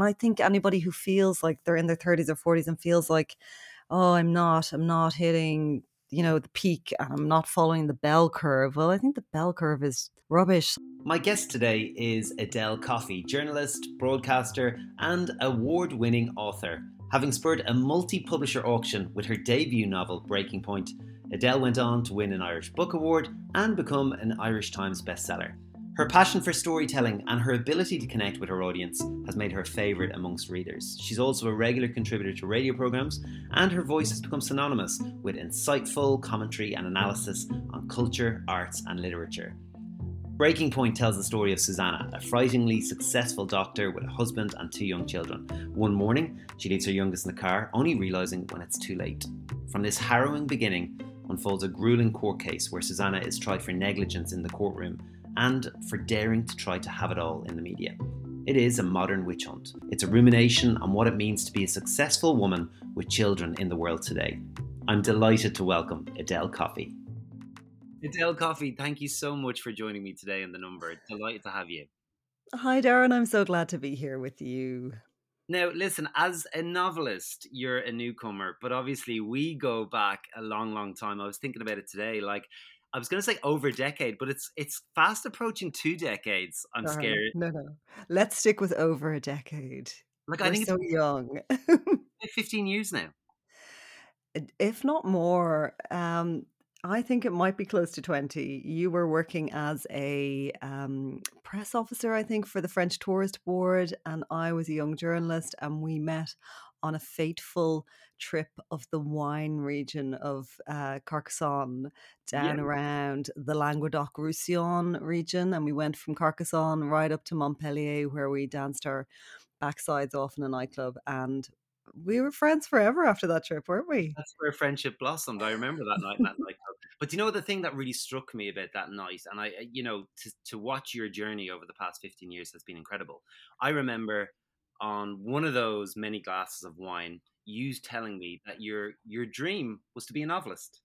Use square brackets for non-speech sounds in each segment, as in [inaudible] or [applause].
And I think anybody who feels like they're in their 30s or 40s and feels like, oh, I'm not, I'm not hitting, you know, the peak and I'm not following the bell curve. Well, I think the bell curve is rubbish. My guest today is Edel Coffey, journalist, broadcaster, and award winning author. Having spurred a multi publisher auction with her debut novel, Breaking Point, Edel went on to win an Irish Book Award and become an Irish Times bestseller. Her passion for storytelling and her ability to connect with her audience has made her a favourite amongst readers. She's also a regular contributor to radio programmes, and her voice has become synonymous with insightful commentary and analysis on culture, arts, and literature. Breaking Point tells the story of Susanna, a frighteningly successful doctor with a husband and two young children. One morning, she leaves her youngest in the car, only realising when it's too late. From this harrowing beginning unfolds a grueling court case where Susanna is tried for negligence in the courtroom and for daring to try to have it all in the media. It is a modern witch hunt. It's a rumination on what it means to be a successful woman with children in the world today. I'm delighted to welcome Edel Coffey. Edel Coffey, thank you so much for joining me today in the number. Delighted to have you. Hi, Darren. I'm so glad to be here with you. Now, listen, as a novelist, you're a newcomer, but obviously we go back a long, long time. I was thinking about it today. Like, I was going to say over a decade, but it's it's fast approaching two decades. I'm No, scared. no, no. Let's stick with over a decade. Like I We're think it's so young. [laughs] 15 years now. If not more, um, I think it might be close to 20. You were working as a um, press officer, I think, for the French Tourist Board, and I was a young journalist, and we met on a fateful trip of the wine region of uh, Carcassonne Yeah. down around the Languedoc Roussillon region. And we went from Carcassonne right up to Montpellier, where we danced our backsides off in a nightclub. And we were friends forever after that trip, weren't we? That's where friendship blossomed. I remember that night in that nightclub. But you know the thing that really struck me about that night, and I, I- you know, to to watch your journey over the past 15 years has been incredible. I remember on one of those many glasses of wine, you telling me that your your dream was to be a novelist.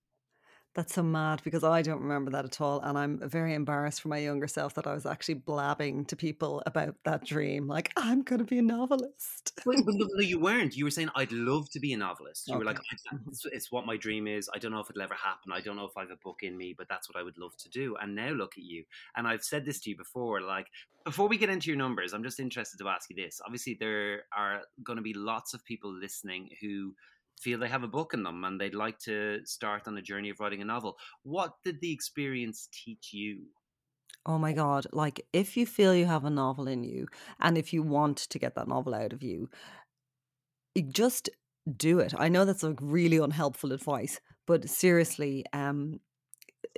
That's so mad because I don't remember that at all. And I'm very embarrassed for my younger self that I was actually blabbing to people about that dream. Like, I'm going to be a novelist. But [laughs] no, no, you weren't. You were saying, "I'd love to be a novelist." You were like, Okay. "I- Mhm. "It's, it's what my dream is. I don't know if it'll ever happen. I don't know if I have a book in me, but that's what I would love to do." And now look at you. And I've said this to you before. Like before we get into your numbers, I'm just interested to ask you this. Obviously, there are going to be lots of people listening who feel they have a book in them and they'd like to start on a journey of writing a novel. What did the experience teach you? Oh my God. Like, if you feel you have a novel in you and if you want to get that novel out of you, just do it. I know that's like really unhelpful advice, but seriously, um,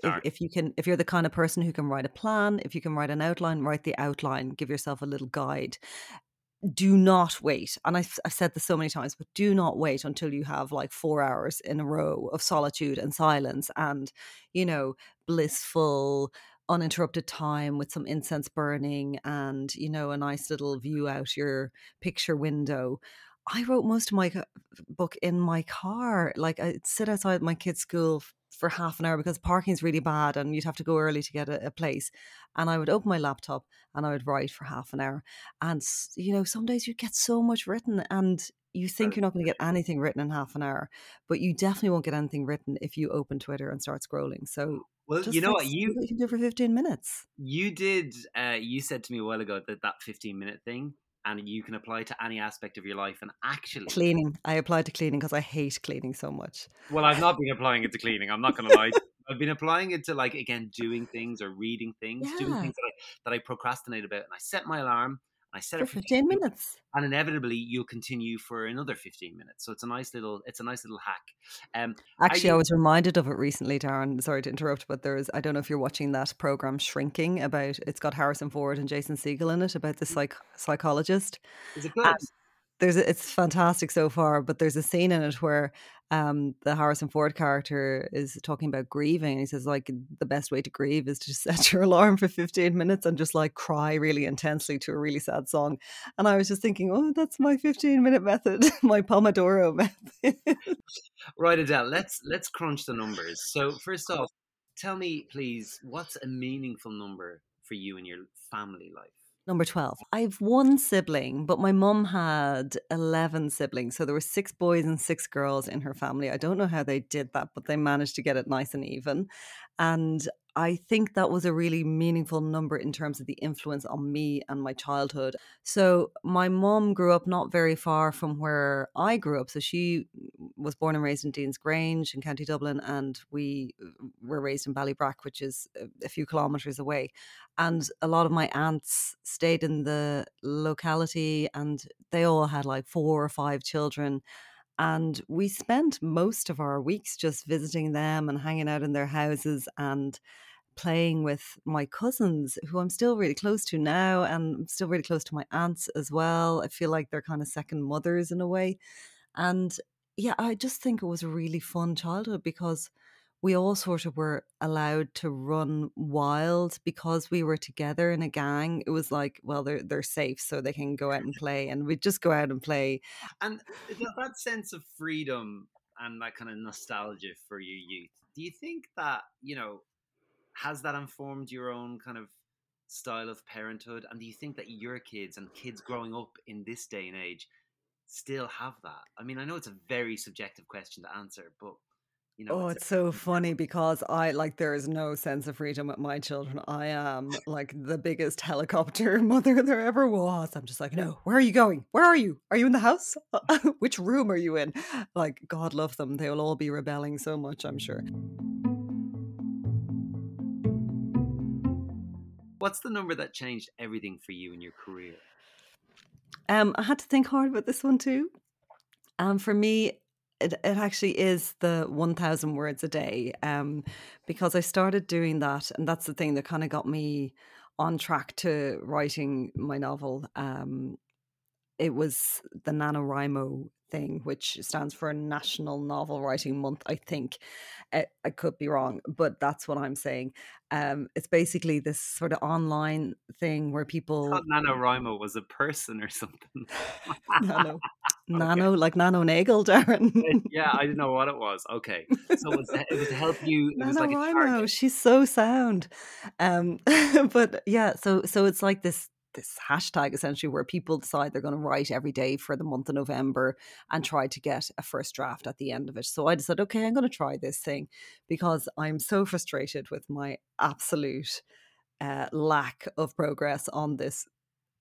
if, if you can if you're the kind of person who can write a plan if you can write an outline write the outline give yourself a little guide do not wait and I've, I've said this so many times but do not wait until you have like four hours in a row of solitude and silence and you know blissful uninterrupted time with some incense burning and you know a nice little view out your picture window. I wrote most of my uh, book in my car like i'd sit outside my kids school for half an hour because parking's really bad and you'd have to go early to get a, a place. And i would open my laptop and i would write for half an hour. And you know some days you get so much written and you think you're not going to get anything written in half an hour but you definitely won't get anything written if you open twitter and start scrolling. So Well, you know what? You what you can do for 15 minutes. You did. Uh, you said to me a while ago that that fifteen minute thing, and you can apply to any aspect of your life. And actually, cleaning i applied to cleaning because i hate cleaning so much well, I've not been applying it to cleaning. I'm not going to lie. [laughs] I've been applying it to like again doing things or reading things, doing things that I that I procrastinate about. And I set my alarm. And I set for it for 15 minutes and inevitably you'll continue for another 15 minutes so it's a nice little it's a nice little hack um Actually, I you was reminded of it recently, Darren. Sorry to interrupt, but there's, I don't know if you're watching that program Shrinking about, it's got Harrison Ford and Jason Segel in it about the psych, psychologist. is it And good there's, a, it's fantastic so far, but there's a scene in it where um, the Harrison Ford character is talking about grieving. And he says, like, the best way to grieve is to [laughs] set your alarm for 15 minutes and just like cry really intensely to a really sad song. And I was just thinking, oh, that's my 15 minute method, [laughs] my Pomodoro method. [laughs] right edel let's let's crunch the numbers so first off tell me please what's a meaningful number for you in your family life Number 12. I've one sibling, but my mum had 11 siblings. So there were six boys and six girls in her family. I don't know how they did that, but they managed to get it nice and even. And I think that was a really meaningful number in terms of the influence on me and my childhood. So, my mom grew up not very far from where I grew up. So, she was born and raised in Deansgrange in County Dublin, and we uh, were raised in Ballybrack, which is a few kilometres away. And a lot of my aunts stayed in the locality, and they all had like four or five children. And we spent most of our weeks just visiting them and hanging out in their houses and playing with my cousins who I'm still really close to now and I'm still really close to my aunts as well. I feel like they're kind of second mothers in a way. And yeah, I just think it was a really fun childhood because we all sort of were allowed to run wild because we were together in a gang. It was like, well, they're they're safe, so they can go out and play, and we'd just go out and play. And that sense of freedom and that kind of nostalgia for your youth, do you think that you know has that informed your own kind of style of parenthood? And do you think that your kids and kids growing up in this day and age still have that? I mean, I know it's a very subjective question to answer, but you know, oh, it's, it's so funny because I like there is no sense of freedom with my children. I am like the biggest helicopter [laughs] mother there ever was. I'm just like, no, where are you going? Where are you? Are you in the house? [laughs] Which room are you in? Like, God love them. They will all be rebelling so much, I'm sure. What's the number that changed everything for you in your career? Um, I had to think hard about this one too. Um, for me, it, it actually is the 1000 words a day um, because I started doing that. And that's the thing that kind of got me on track to writing my novel. Um, it was the NaNoWriMo thing, which stands for National Novel Writing Month, I think. I, eh, I could be wrong, but that's what I'm saying. Um, it's basically this sort of online thing where people. I NaNoWriMo was a person or [laughs] something. [laughs] nano. [laughs] okay. Nano, like Nano Nagle, Darren. yeah, I didn't know what it was. Okay. So it was, to, it was to help you. It Nano was like she's so sound. Um, but yeah, so so it's like this this hashtag essentially where people decide they're going to write every day for the month of November and try to get a first draft at the end of it. So I decided, okay, I'm going to try this thing because I'm so frustrated with my absolute uh, lack of progress on this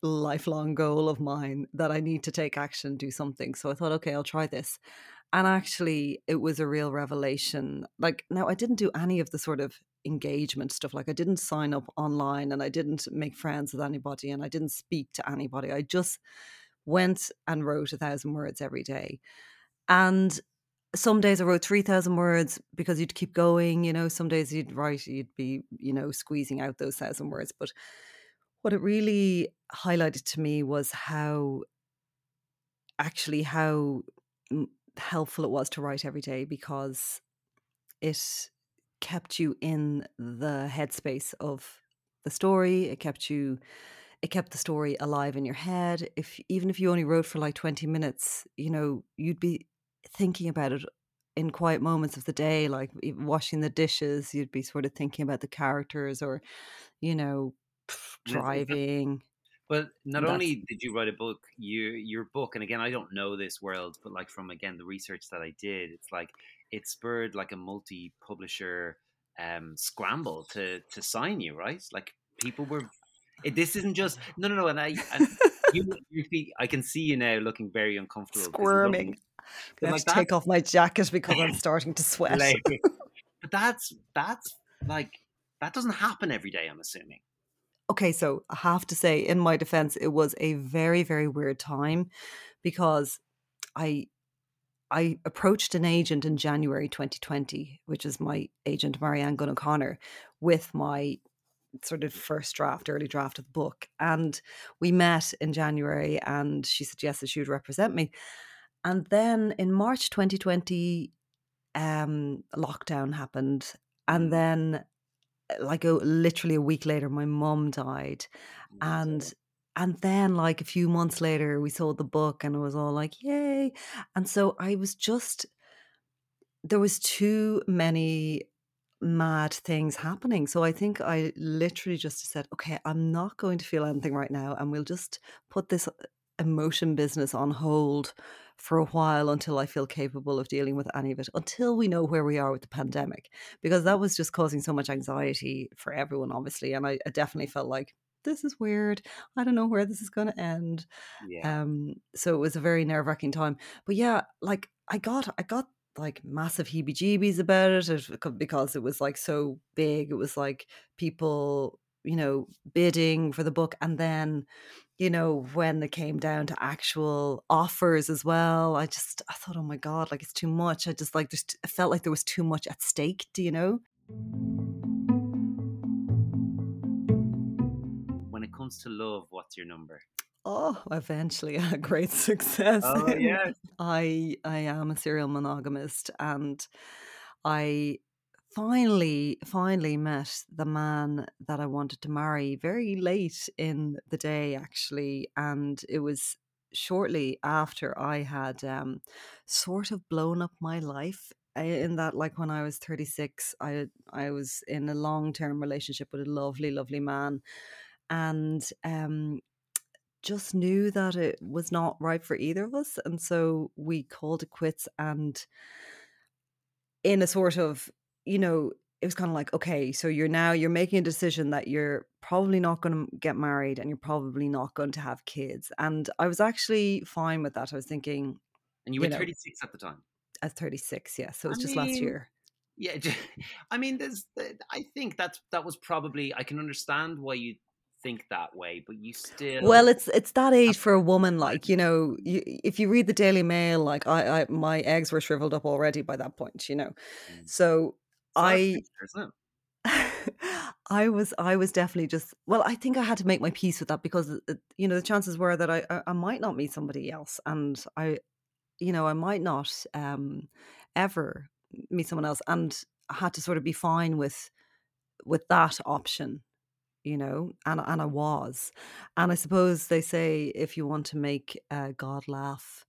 lifelong goal of mine that I need to take action, do something. So I thought, okay, I'll try this. And actually, it was a real revelation. Like, now I didn't do any of the sort of engagement stuff. Like I didn't sign up online and I didn't make friends with anybody and I didn't speak to anybody. I just went and wrote a thousand words every day. And some days I wrote 3,000 words because you'd keep going, you know, some days you'd write, you'd be, you know, squeezing out those thousand words. But what it really highlighted to me was how actually how helpful it was to write every day because it kept you in the headspace of the story. It kept you it kept the story alive in your head. If even if you only wrote for like 20 minutes, you know, you'd be thinking about it in quiet moments of the day, like washing the dishes, you'd be sort of thinking about the characters or, you know, driving. But not only did you write a book, your your book, and again, I don't know this world, but like from again the research that I did, it's like it spurred like a multi publisher um, scramble to to sign you, right? Like people were. It, this isn't just no, no, no. And I, and [laughs] you, you see, I can see you now looking very uncomfortable, squirming. I have like to take off my jacket because I'm [laughs] starting to sweat. [laughs] but that's that's like that doesn't happen every day. I'm assuming. Okay, so I have to say, in my defense, it was a very, very weird time because I I approached an agent in January 2020, which is my agent, Marianne Gunn O'Connor, with my sort of first draft, early draft of the book. And we met in January and she suggested she would represent me. And then in March 2020, um, lockdown happened. And mm. then, like, a, literally a week later, my mum died. And and then like a few months later we sold the book and it was all like yay and so i was just there was too many mad things happening. So I think I literally just said, okay, I'm not going to feel anything right now, and we'll just put this uh, emotion business on hold for a while until I feel capable of dealing with any of it, until we know where we are with the pandemic, because that was just causing so much anxiety for everyone, obviously. And I, I definitely felt like this is weird. I don't know where this is going to end. Yeah. Um, so it was a very nerve wracking time. But yeah, like I got, I got like massive heebie jeebies about it because it was like so big. It was like people, you know, bidding for the book. And then, you know, when it came down to actual offers as well, I just, I thought, oh my God, like it's too much. I just like, just, I felt like there was too much at stake. Do you know? Comes to love, what's your number? Oh, eventually [laughs] a great success. Oh [laughs] yes. I I am a serial monogamist and I finally finally met the man that I wanted to marry very late in the day actually and it was shortly after I had um sort of blown up my life uh, in that like when I was 36 I I was in a long-term relationship with a lovely lovely man and um just knew that it was not right for either of us. And so we called it quits. And in a sort of, you know, it was kind of like, okay, so you're now you're making a decision that you're probably not going to get married and you're probably not going to have kids. And I was actually fine with that. I was thinking, And you you were know, 36 at the time. at 36, yeah. So it I was just last year. yeah. [laughs] i mean, there's. I think that's that was probably. I can understand why you think that way, but you still Well, it's it's that age for a woman. Like you know, you, if you read the Daily Mail, like I, I, my eggs were shriveled up already by that point. You know, Mm. so It's not a I picture, isn't it? [laughs] I was I was definitely just well, I think I had to make my peace with that because uh, you know the chances were that I, I might not meet somebody else, and I you know I might not um ever meet someone else, and I had to sort of be fine with with that option, you know, and and I was, and I suppose they say if you want to make uh, God laugh,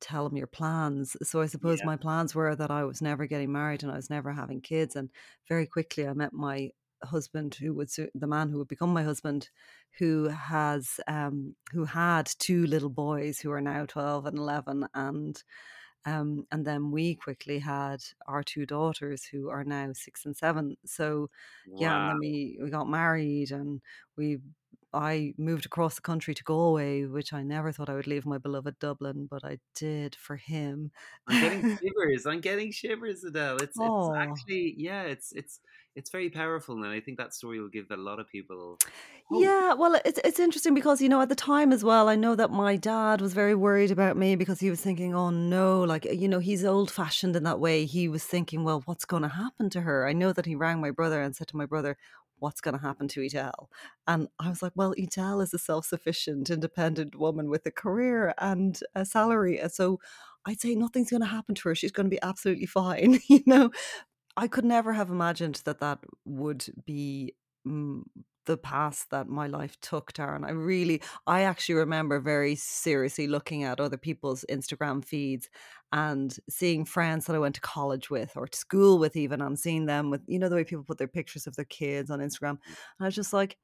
tell him your plans. So I suppose Yeah. my plans were that I was never getting married and I was never having kids. And very quickly I met my husband who would the man who would become my husband who has um who had two little boys who are now 12 and 11 and um and then we quickly had our two daughters who are now 6 and 7 so yeah and then we we got married and we I moved across the country to Galway, which I never thought I would leave my beloved Dublin, but I did for him. I'm getting [laughs] shivers. I'm getting shivers, Edel. It's it's Oh, actually yeah. It's it's it's very powerful, and I think that story will give a lot of people hope. yeah. Well, it's it's interesting because you know at the time as well, I know that my dad was very worried about me because he was thinking, "Oh no, like uh, you know, he's old fashioned in that way." He was thinking, "Well, what's going to happen to her?" I know that he rang my brother and said to my brother, "What's going to happen to Edel?" And I was like, "Well, Edel is a self sufficient, independent woman with a career and a salary, and so." I'd say nothing's going to happen to her. She's going to be absolutely fine, [laughs] you know. I could never have imagined that that would be mm, the path that my life took, Darren. I really, I actually remember very seriously looking at other people's Instagram feeds and seeing friends that I went to college with or to school with, even, and seeing them with, you know, the way people put their pictures of their kids on Instagram. And I was just like,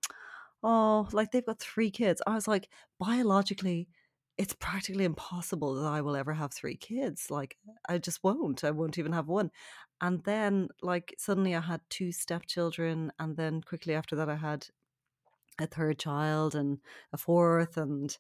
oh, like they've got three kids. I was like, biologically, it's practically impossible that I will ever have three kids. Like, I just won't. I won't even have one. And then, like, suddenly I had two stepchildren. And then quickly after that, I had a third child and a fourth. And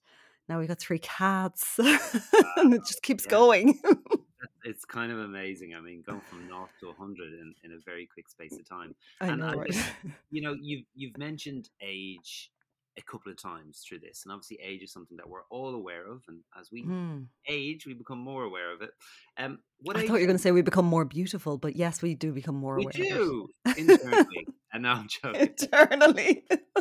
now we've got three cats. [laughs] and it just keeps Yeah, going. [laughs] it's kind of amazing. I mean, going from naught to hundred in, in a very quick space of time. I And know, I right? [laughs] you know, you've you've mentioned age a couple of times through this, and obviously age is something that we're all aware of, and as we Hmm. age, we become more aware of it. Um, what I age thought you were going to say we become more beautiful, but yes, we do become more we aware of do it. internally? [laughs] And now I'm joking. Eternally. [laughs]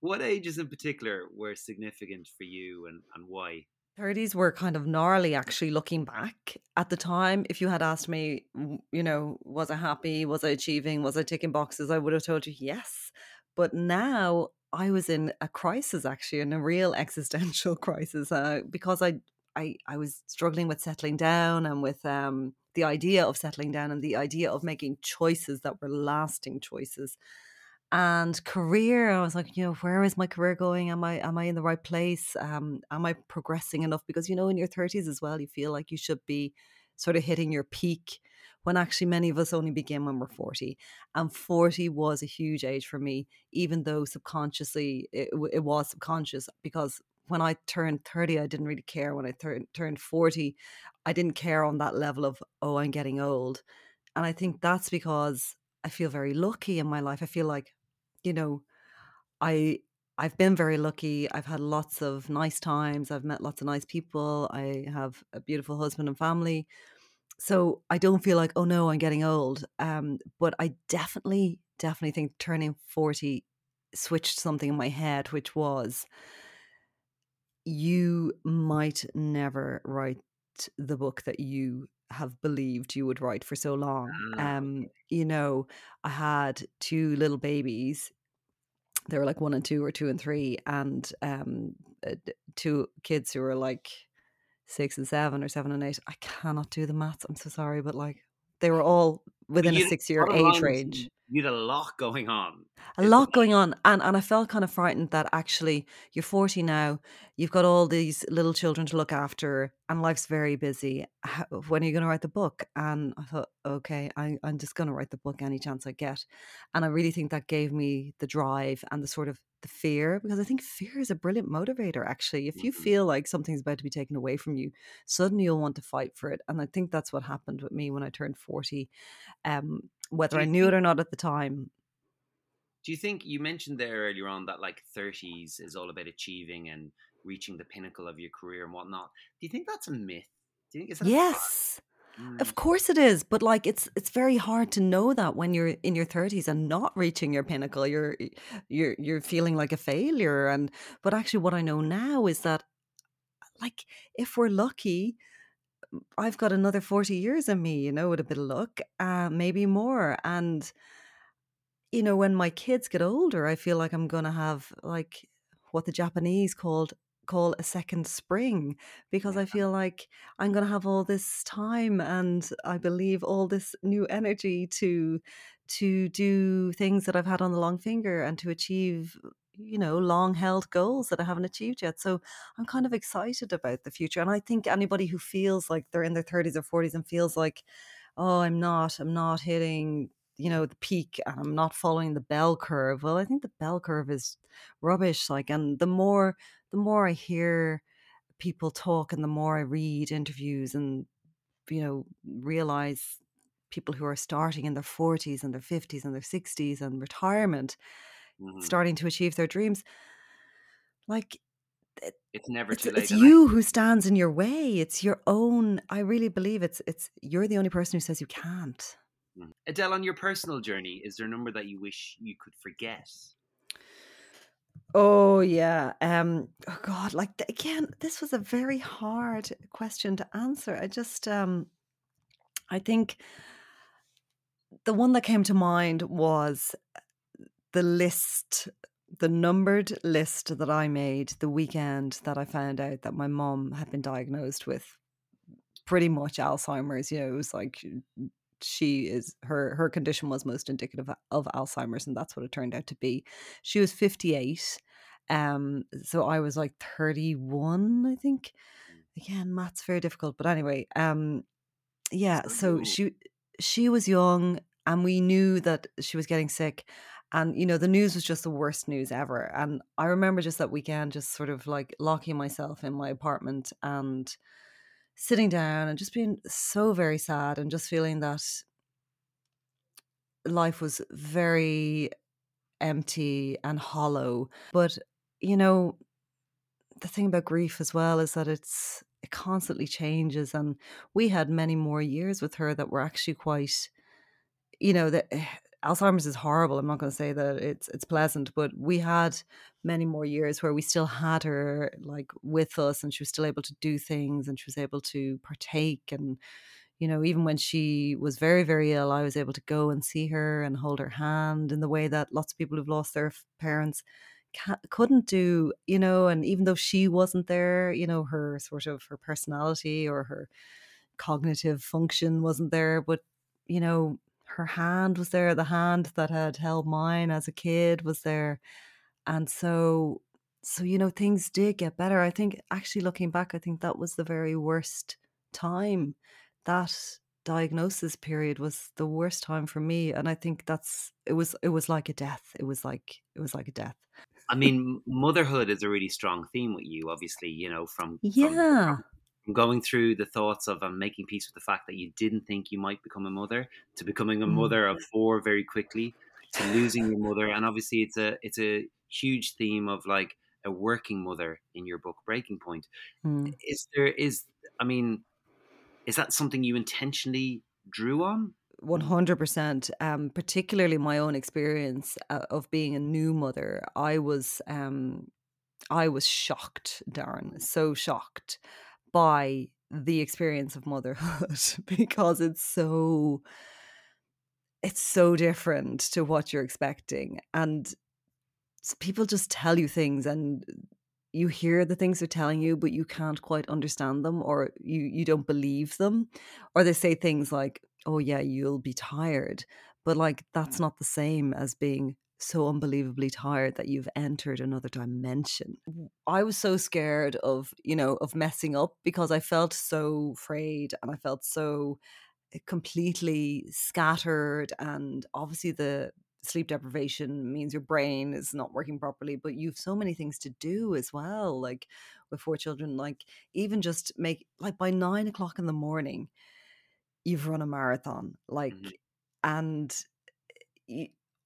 What ages in particular were significant for you, and and why? 30s were kind of gnarly actually looking back at the time if you had asked me you know was i happy was i achieving was i ticking boxes i would have told you yes but now i was in a crisis actually in a real [laughs] existential crisis uh, because i I, I was struggling with settling down and with um, the idea of settling down and the idea of making choices that were lasting choices. And career i was like you know where is my career going? Am i am i in the right place? Um am i progressing enough? Because you know in your 30s as well you feel like you should be sort of hitting your peak when actually many of us only begin when we're 40 and 40 was a huge age for me even though subconsciously it, it was subconscious because when i turned 30 i didn't really care when i th- turned 40 i didn't care on that level of oh i'm getting old and i think that's because i feel very lucky in my life i feel like you know, I I've been very lucky. I've had lots of nice times. I've met lots of nice people. I have a beautiful husband and family. So I don't feel like, oh no, I'm getting old. Um, but I definitely, definitely think turning 40 switched something in my head, which was you might never write the book that you have believed you would write for so long. Ah, Um, you know, I had two little babies. They were like one and two or two and three, and um, uh, two kids who were like six and seven or seven and eight. I cannot do the maths. I'm so sorry, but like they were all within a six year age range you had a lot going on, a lot going on and and I felt kind of frightened that actually you're 40 now you've got all these little children to look after and life's very busy. How, when are you going to write the book? And I thought okay I, I'm just going to write the book any chance I get. And I really think that gave me the drive and the sort of the fear because I think fear is a brilliant motivator actually. If you Mhm. feel like something's about to be taken away from you suddenly you'll want to fight for it. And I think that's what happened with me when I turned 40 um whether I knew it or not at the time do you think you mentioned there earlier on that like 30s is all about achieving and reaching the pinnacle of your career and whatnot. Do you think that's a myth? Do you think a yes Mm, Of course it is, but like it's it's very hard to know that when you're in your 30s and not reaching your pinnacle. You're you're you're feeling like a failure and but actually what I know now is that like if we're lucky, I've got another 40 years in me, you know, with a bit of luck, uh, maybe more. And you know, when my kids get older, I feel like I'm gonna have like what the Japanese called call a second spring because yeah. I feel like I'm gonna have all this time and I believe all this new energy to to do things that I've had on the long finger and to achieve you know long held goals that I haven't achieved yet. So I'm kind of excited about the future. And I think anybody who feels like they're in their 30s or 40s and feels like oh i'm not i'm not hitting you know the peak and i'm not following the bell curve well i think the bell curve is rubbish like and the more the more i hear people talk and the more i read interviews and you know realize people who are starting in their 40s and their 50s and their 60s and retirement hmm starting to achieve their dreams like It's never it's too it's late. And I, you who stands in your way it's your own i really believe it's it's you're the only person who says you can't Mhm. Edel, on your personal journey, is there a number that you wish you could forget? Oh yeah. Um oh god, like again, this was a very hard question to answer. I just um I think the one that came to mind was the list the numbered list that I made the weekend that I found out that my mom had been diagnosed with pretty much Alzheimer's. You know, it was like she is her her condition was most indicative of Alzheimer's, and that's what it turned out to be. She was 58. Um, so I was like 31, I think. Again, math's very difficult, but anyway, um, yeah, So so she she was young and we knew that she was getting sick and you know the news was just the worst news ever and i remember just that weekend just sort of like locking myself in my apartment and sitting down and just being so very sad and just feeling that life was very empty and hollow but you know the thing about grief as well is that it's it constantly changes and we had many more years with her that were actually quite you know that eh, Alzheimer's is horrible. I'm not going to say that it's it's pleasant, but we had many more years where we still had her like with us, and she was still able to do things, and she was able to partake. And you know, even when she was very very ill, I was able to go and see her and hold her hand in the way that lots of people who've lost their parents couldn't do. You know, and even though she wasn't there, you know, her sort of her personality or her cognitive function wasn't there, but you know, her hand was there. The hand that had held mine as a kid was there, and so so you know things did get better. I think actually looking back, I think that was the very worst time. That diagnosis period was the worst time for me, and I think that's it was it was like a death. It was like it was like a death. I mean, motherhood is a really strong theme with you, obviously, you know, from, yeah. from, from going through the thoughts of um, making peace with the fact that you didn't think you might become a mother to becoming a Mm. mother of four very quickly to losing your mother. And obviously it's a it's a huge theme of like a working mother in your book, Breaking Point. Mm. Is there is I mean, is that something you intentionally drew on? 100% um particularly my own experience uh, of being a new mother i was um i was shocked darren so shocked by the experience of motherhood [laughs] because it's so it's so different to what you're expecting. And people just tell you things and you hear the things they're telling you but you can't quite understand them or you you don't believe them. Or they say things like oh yeah you'll be tired. But like that's mm. not the same as being so unbelievably tired that you've entered another dimension I was so scared of you know of messing up because i felt so afraid and i felt so eh, completely scattered and obviously the sleep deprivation means your brain is not working properly but you've so many things to do as well like with four children like even just make like by nine o'clock in the morning you've run a marathon like Mhm. and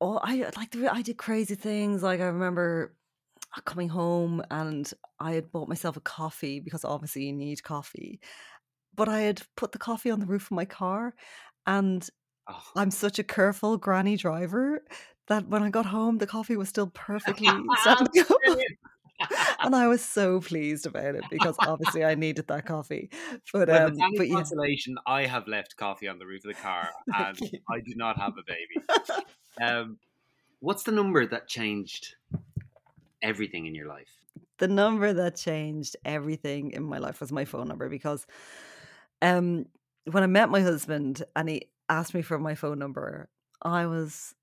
oh i like the- i did crazy things like i remember coming home and i had bought myself a coffee because obviously you need coffee but i had put the coffee on the roof of my car and Oh. I'm such a careful granny driver that when I got home, the coffee was still perfectly [laughs] set [laughs] and I was so pleased about it because obviously I needed that coffee. But Well, um, but yeah, consolation, I have left coffee on the roof of the car, [laughs] and. I do not have a baby. Um, what's the number that changed everything in your life? the number that changed everything in my life was my phone number because um, when I met my husband and he asked me for my phone number, I was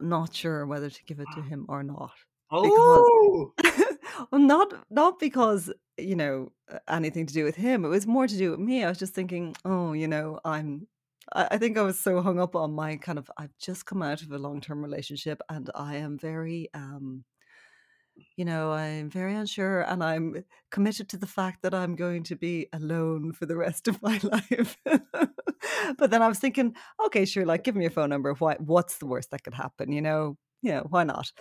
not sure whether to give it to him or not. Oh, [laughs] well, not not because you know anything to do with him. It was more to do with me. I was just thinking, oh, you know, I'm. I think I was so hung up on my kind of. I've just come out of a long term relationship, and I am very, um, you know, I'm very unsure, and I'm committed to the fact that I'm going to be alone for the rest of [laughs] my life. but then I was thinking, okay, sure, like give me your phone number. Why? What's the worst that could happen? You know, yeah, why not?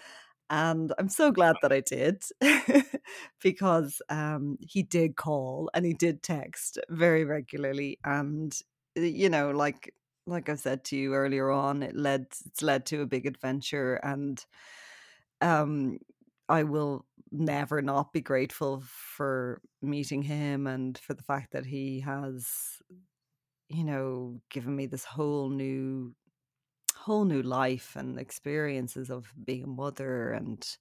And I'm so glad that I did [laughs] because um, he did call and he did text very regularly. And, you know, like, like I said to you earlier on, it led, it's led to a big adventure. And um, I will never not be grateful for meeting him and for the fact that he has, you know, given me this whole new whole new life and experiences of being a mother and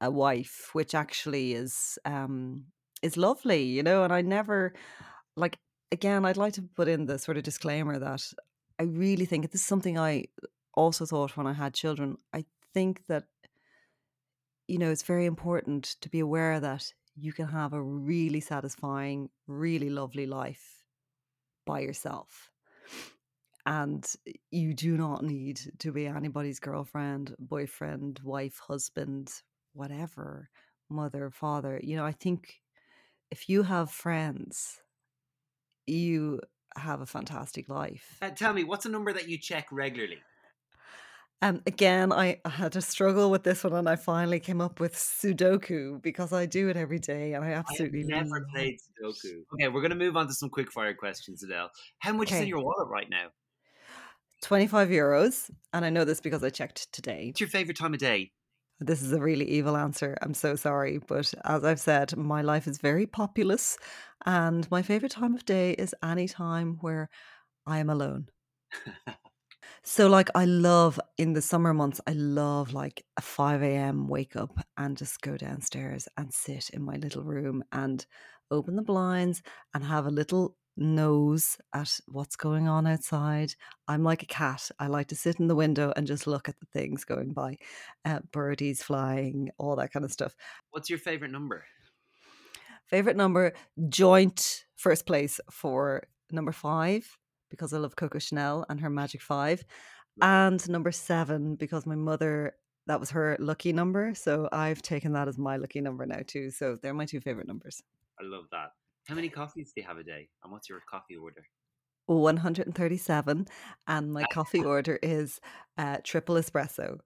a wife, which actually is um is lovely, you know, and I never like again, I'd like to put in the sort of disclaimer that I really think this is something I also thought when I had children. I think that, you know, it's very important to be aware that you can have a really satisfying, really lovely life by yourself and you do not need to be anybody's girlfriend, boyfriend, wife, husband, whatever, mother, father. You know, I think if you have friends, you have a fantastic life. Uh, tell me, what's a number that you check regularly? And again, I I had to struggle with this one, and I finally came up with Sudoku because I do it every day, and I I absolutely never love played. Sudoku. Okay, we're going to move on to some quick fire questions, Edel. How much is in your wallet right now? 25 euros, and I know this because I checked today. What's your favorite time of day? This is a really evil answer. I'm so sorry. But as I've said, my life is very populous. And my favorite time of day is any time where I am alone. [laughs] So, like, I love in the summer months, I love like a 5 a.m. wake up and just go downstairs and sit in my little room and open the blinds and have a little nose at what's going on outside. I'm like a cat. I like to sit in the window and just look at the things going by, uh, birdies flying, all that kind of stuff. What's your favorite number? Favorite number, joint first place for number five because I love Coco Chanel and her Magic Five, and number seven because my mother that was her lucky number. So I've taken that as my lucky number now too. So they're my two favorite numbers. I love that. How many coffees do you have a day? And what's your coffee order? 137. And my coffee [laughs] order is uh, triple espresso.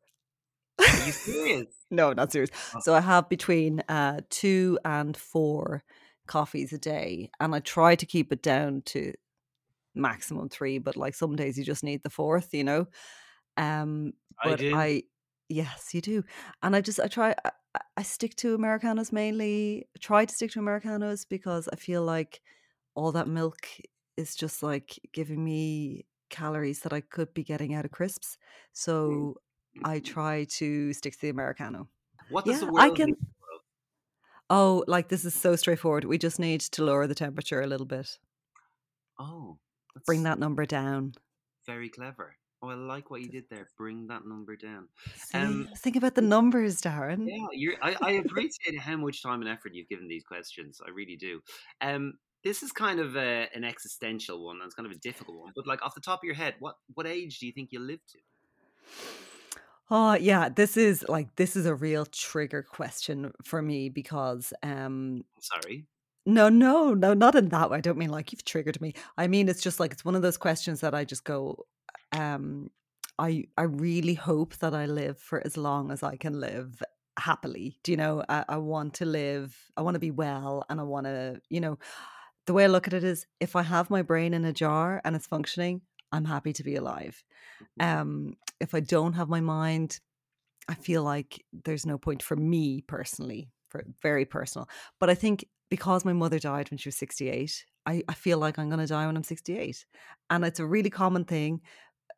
Are you serious? [laughs] no, not serious. Oh. So I have between uh, two and four coffees a day. And I try to keep it down to maximum three, but like some days you just need the fourth, you know? Um, but. I, yes, you do. And I just, I try, I, I- I stick to Americanos mainly, try to stick to Americanos because I feel like all that milk is just like giving me calories that I could be getting out of crisps. Mm. So I try to stick to the Americano. What does Yeah, the I world can. need? Oh, like this is so straightforward. We just need to lower the temperature a little bit, Oh, bring that number down. very clever. Oh, I like what you did there. Bring that number down. See, Um, think about the numbers, Darren. Yeah, you're, I, I appreciate how much time and effort you've given these questions. I really do. Um, this is kind of a, an existential one, and it's kind of a difficult one. But like off the top of your head, what what age do you think you'll live to? Oh, yeah, this is like this is a real trigger question for me because um Sorry. no, no, no, not in that way. I don't mean like you've triggered me. I mean it's just like it's one of those questions that I just go um I I really hope that I live for as long as I can live happily. Do you know? I, I want to live, I want to be well and I want to, you know, the way I look at it is if I have my brain in a jar and it's functioning, I'm happy to be alive. Um if I don't have my mind, I feel like there's no point for me personally, for very personal. But I think because my mother died when she was 68, I, I feel like I'm going to die when I'm 68. And it's a really common thing.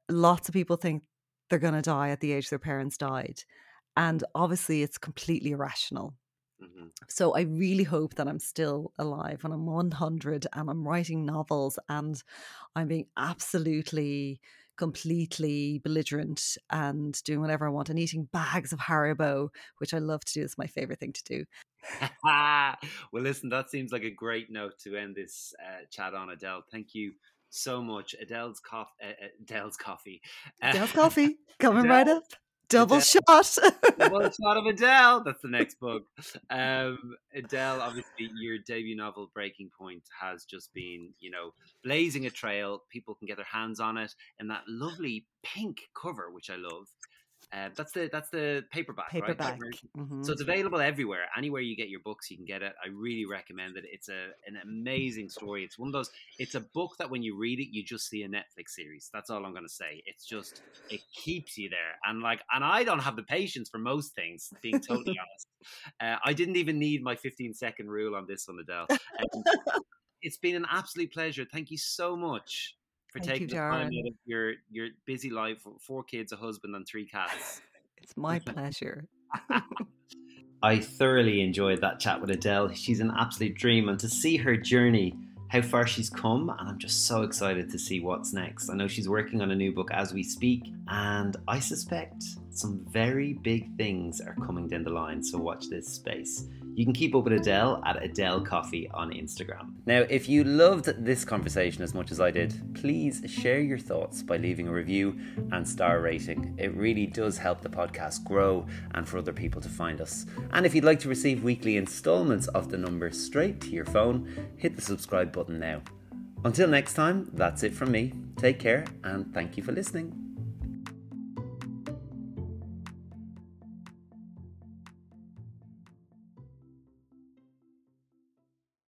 Lots of people think they're going to die at the age their parents died. And obviously, it's completely irrational. hmm So I really hope that I'm still alive and I'm 100 and I'm writing novels and I'm being absolutely, completely belligerent and doing whatever I want and eating bags of Haribo, which I love to do. It's my favorite thing to do. [laughs] well, listen, that seems like a great note to end this uh, chat on, Edel. Thank you so much, Adele's coffee. Uh, uh, Adele's coffee. [laughs] Dale's coffee coming Adele- right up. Double Adele- shot. well, [laughs] shot of Adele. That's the next book. Um, Edel, obviously, your debut novel, Breaking Point, has just been, you know, blazing a trail. People can get their hands on it in that lovely pink cover, which I love. Uh, that's the that's the paperback, right? Paperback. version. Mhm. So it's available everywhere. Anywhere you get your books, you can get it. I really recommend it. It's a an amazing story. It's one of those. It's a book that when you read it, you just see a Netflix series. That's all I'm going to say. It's just it keeps you there. And like, and I don't have the patience for most things. Being totally [laughs] honest, uh, I didn't even need my 15 second rule on this one, Edel. Um, [laughs] it's been an absolute pleasure. Thank you so much for Thank you, taking the time Darren. out of your your busy life, four kids, a husband, and three cats. [laughs] It's my [laughs] pleasure. [laughs] I thoroughly enjoyed that chat with Edel. She's an absolute dream, and to see her journey, how far she's come, and I'm just so excited to see what's next. I know she's working on a new book as we speak, and I suspect some very big things are coming down the line, so watch this space. You can keep up with Edel at Edel Coffey on Instagram. Now, if you loved this conversation as much as I did, please share your thoughts by leaving a review and star rating. It really does help the podcast grow and for other people to find us. And if you'd like to receive weekly installments of the number straight to your phone, hit the subscribe button now. Until next time, that's it from me. Take care and thank you for listening.